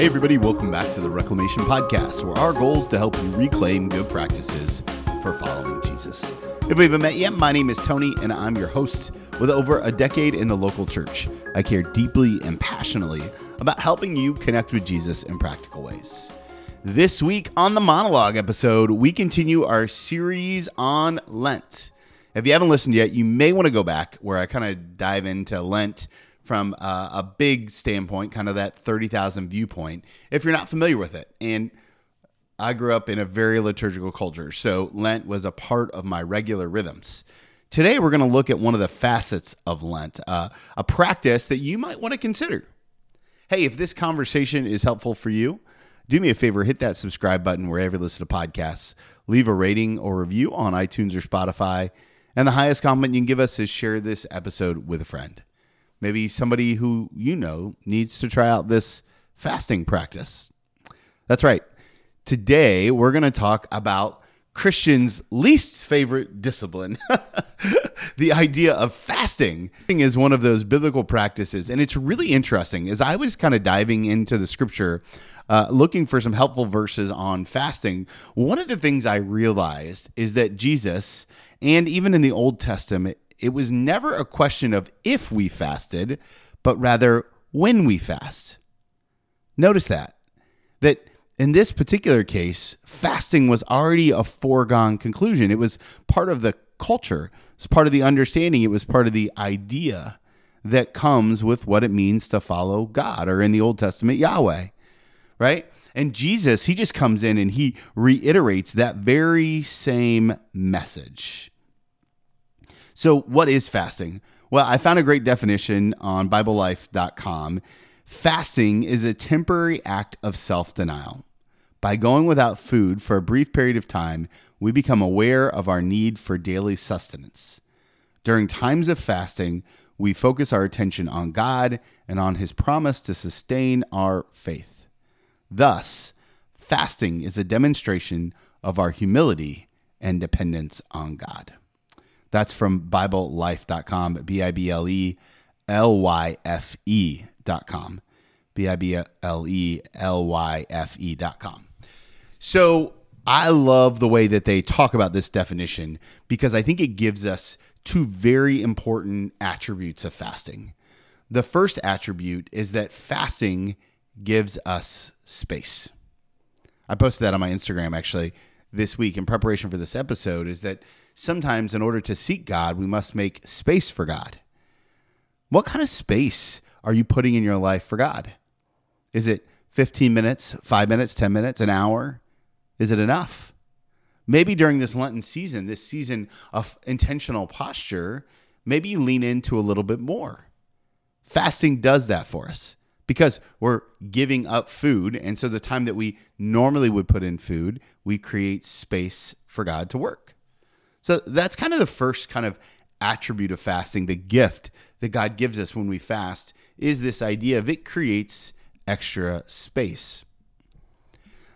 Hey, everybody, welcome back to the Reclamation Podcast, where our goal is to help you reclaim good practices for following Jesus. If we haven't met yet, my name is Tony, and I'm your host. With over a decade in the local church, I care deeply and passionately about helping you connect with Jesus in practical ways. This week on the monologue episode, we continue our series on Lent. If you haven't listened yet, you may want to go back where I kind of dive into Lent from a, a big standpoint, kind of that 30,000 viewpoint, if you're not familiar with it. And I grew up in a very liturgical culture, so Lent was a part of my regular rhythms. Today, we're going to look at one of the facets of Lent, uh, a practice that you might want to consider. Hey, if this conversation is helpful for you, do me a favor, hit that subscribe button wherever you listen to podcasts, leave a rating or review on iTunes or Spotify. And the highest compliment you can give us is share this episode with a friend. Maybe somebody who you know needs to try out this fasting practice. That's right. Today, we're going to talk about Christians' least favorite discipline the idea of fasting Fasting is one of those biblical practices. And it's really interesting. As I was kind of diving into the scripture, uh, looking for some helpful verses on fasting, one of the things I realized is that Jesus, and even in the Old Testament, it was never a question of if we fasted, but rather when we fast. Notice that. That in this particular case, fasting was already a foregone conclusion. It was part of the culture, it's part of the understanding, it was part of the idea that comes with what it means to follow God, or in the Old Testament, Yahweh, right? And Jesus, he just comes in and he reiterates that very same message. So, what is fasting? Well, I found a great definition on BibleLyfe.com. Fasting is a temporary act of self denial. By going without food for a brief period of time, we become aware of our need for daily sustenance. During times of fasting, we focus our attention on God and on His promise to sustain our faith. Thus, fasting is a demonstration of our humility and dependence on God. That's from BibleLyfe.com, B I B L E L Y F E.com. B I B L E L Y F E.com. So I love the way that they talk about this definition because I think it gives us two very important attributes of fasting. The first attribute is that fasting gives us space. I posted that on my Instagram actually this week in preparation for this episode is that sometimes in order to seek God, we must make space for God. What kind of space are you putting in your life for God? Is it 15 minutes, five minutes, 10 minutes, an hour? Is it enough? Maybe during this Lenten season, this season of intentional posture, maybe lean into a little bit more. Fasting does that for us because we're giving up food. And so the time that we normally would put in food, we create space for God to work. So that's kind of the first kind of attribute of fasting, the gift that God gives us when we fast is this idea of it creates extra space.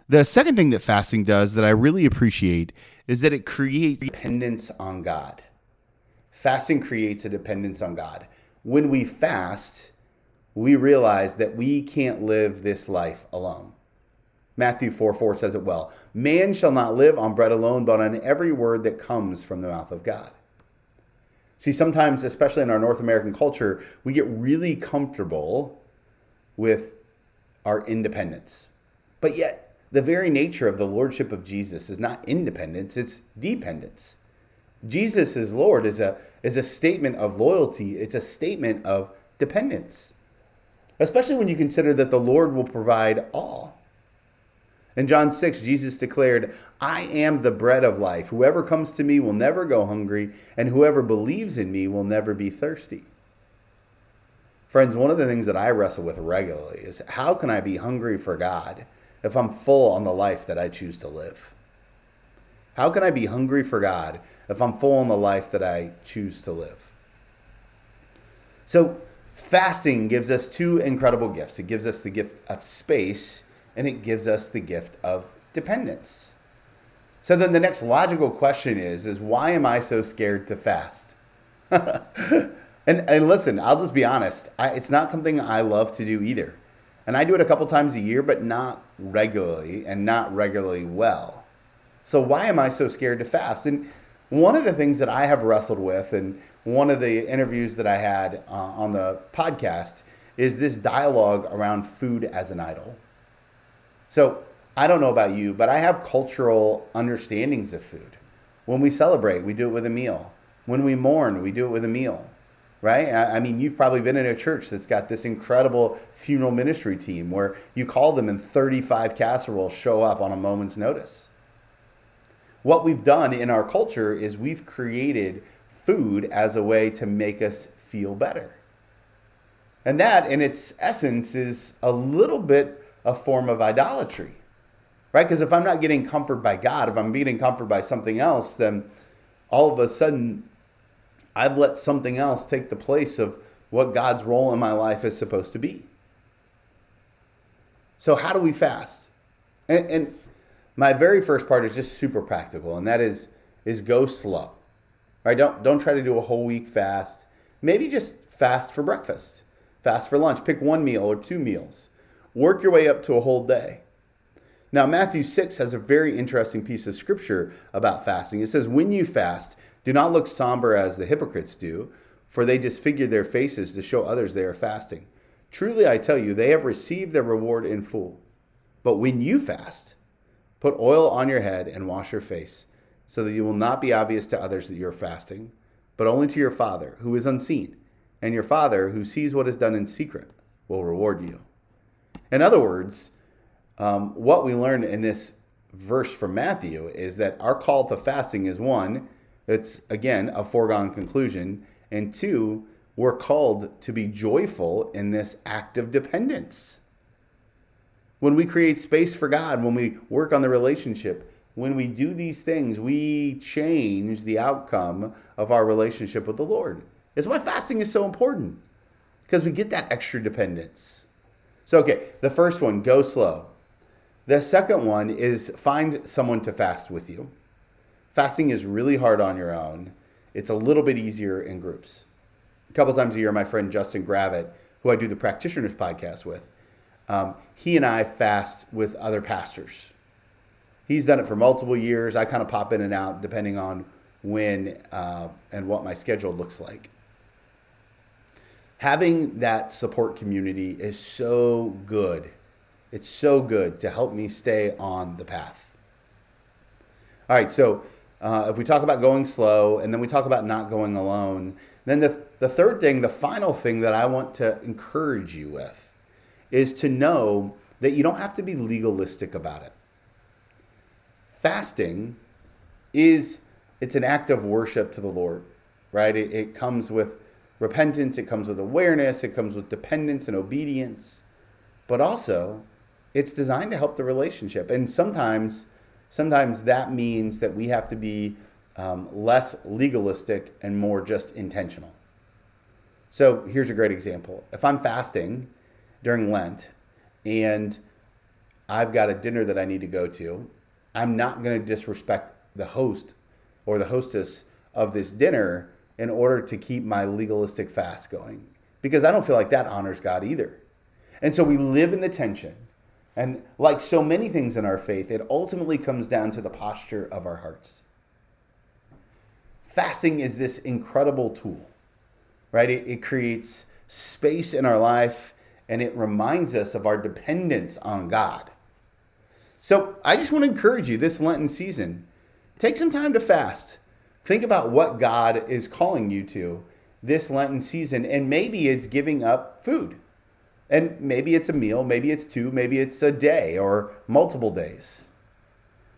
The second thing that fasting does that I really appreciate is that it creates dependence on God. Fasting creates a dependence on God. When we fast, we realize that we can't live this life alone. Matthew 4 4 says it well Man shall not live on bread alone, but on every word that comes from the mouth of God. See, sometimes, especially in our North American culture, we get really comfortable with our independence. But yet, the very nature of the lordship of Jesus is not independence, it's dependence. Jesus is Lord is a, is a statement of loyalty, it's a statement of dependence. Especially when you consider that the Lord will provide all. In John 6, Jesus declared, I am the bread of life. Whoever comes to me will never go hungry, and whoever believes in me will never be thirsty. Friends, one of the things that I wrestle with regularly is how can I be hungry for God if I'm full on the life that I choose to live? How can I be hungry for God if I'm full on the life that I choose to live? So, fasting gives us two incredible gifts. It gives us the gift of space and it gives us the gift of dependence. So then the next logical question is is why am I so scared to fast? and and listen, I'll just be honest, I, it's not something I love to do either. And I do it a couple times a year, but not regularly and not regularly well. So why am I so scared to fast? And one of the things that I have wrestled with, and one of the interviews that I had uh, on the podcast, is this dialogue around food as an idol. So I don't know about you, but I have cultural understandings of food. When we celebrate, we do it with a meal. When we mourn, we do it with a meal, right? I, mean, you've probably been in a church that's got this incredible funeral ministry team where you call them and 35 casseroles show up on a moment's notice. What we've done in our culture is we've created food as a way to make us feel better. And that, in its essence, is a little bit a form of idolatry right? Because if I'm not getting comfort by God, if I'm getting comfort by something else, then all of a sudden I've let something else take the place of what God's role in my life is supposed to be. So, how do we fast? And, and my very first part is just super practical, and that is is go slow. Right? Don't don't try to do a whole week fast. Maybe just fast for breakfast, fast for lunch. Pick one meal or two meals. Work your way up to a whole day. Now, Matthew 6 has a very interesting piece of scripture about fasting. It says, When you fast, do not look somber as the hypocrites do, for they disfigure their faces to show others they are fasting. Truly, I tell you, they have received their reward in full. But when you fast, put oil on your head and wash your face, so that you will not be obvious to others that you are fasting, but only to your Father, who is unseen. And your Father, who sees what is done in secret, will reward you. In other words, um, what we learn in this verse from Matthew is that our call to fasting is one, it's again a foregone conclusion, and two, we're called to be joyful in this act of dependence. When we create space for God, when we work on the relationship, when we do these things, we change the outcome of our relationship with the Lord. It's why fasting is so important because we get that extra dependence. So, okay, the first one go slow. The second one is find someone to fast with you. Fasting is really hard on your own. It's a little bit easier in groups. A couple times a year, my friend Justin Gravitt, who I do the practitioners podcast with, um, he and I fast with other pastors. He's done it for multiple years. I kind of pop in and out depending on when uh, and what my schedule looks like. Having that support community is so good it's so good to help me stay on the path. All right, so uh, if we talk about going slow and then we talk about not going alone, then the, the third thing, the final thing that I want to encourage you with is to know that you don't have to be legalistic about it. Fasting is it's an act of worship to the Lord, right? It, it comes with repentance, it comes with awareness, it comes with dependence and obedience, but also it's designed to help the relationship. And sometimes sometimes that means that we have to be um, less legalistic and more just intentional. So here's a great example. If i'm fasting during lent and i've got a dinner that i need to go to i'm not going to disrespect the host or the hostess of this dinner in order to keep my legalistic fast going because i don't feel like that honors god either and so we live in the tension and like so many things in our faith, it ultimately comes down to the posture of our hearts. Fasting is this incredible tool, right? It, it creates space in our life and it reminds us of our dependence on God. So I just want to encourage you this Lenten season, take some time to fast. Think about what God is calling you to this Lenten season, and maybe it's giving up food. And maybe it's a meal, maybe it's two, maybe it's a day or multiple days.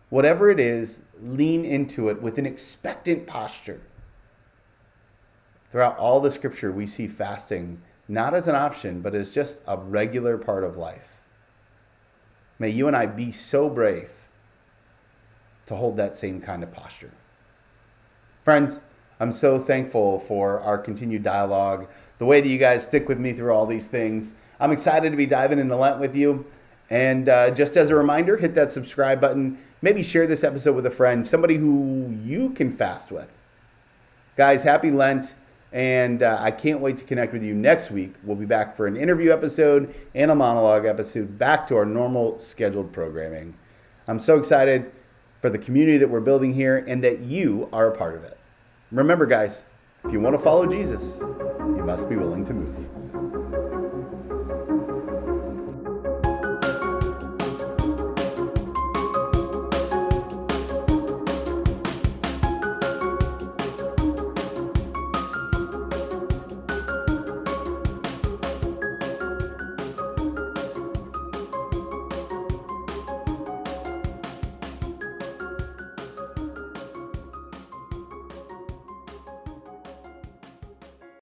Whatever it is, lean into it with an expectant posture. Throughout all the scripture, we see fasting not as an option, but as just a regular part of life. May you and I be so brave to hold that same kind of posture. Friends, I'm so thankful for our continued dialogue, the way that you guys stick with me through all these things. I'm excited to be diving into Lent with you. And uh, just as a reminder, hit that subscribe button. Maybe share this episode with a friend, somebody who you can fast with. Guys, happy Lent. And uh, I can't wait to connect with you next week. We'll be back for an interview episode and a monologue episode, back to our normal scheduled programming. I'm so excited for the community that we're building here and that you are a part of it. Remember, guys, if you want to follow Jesus, you must be willing to move.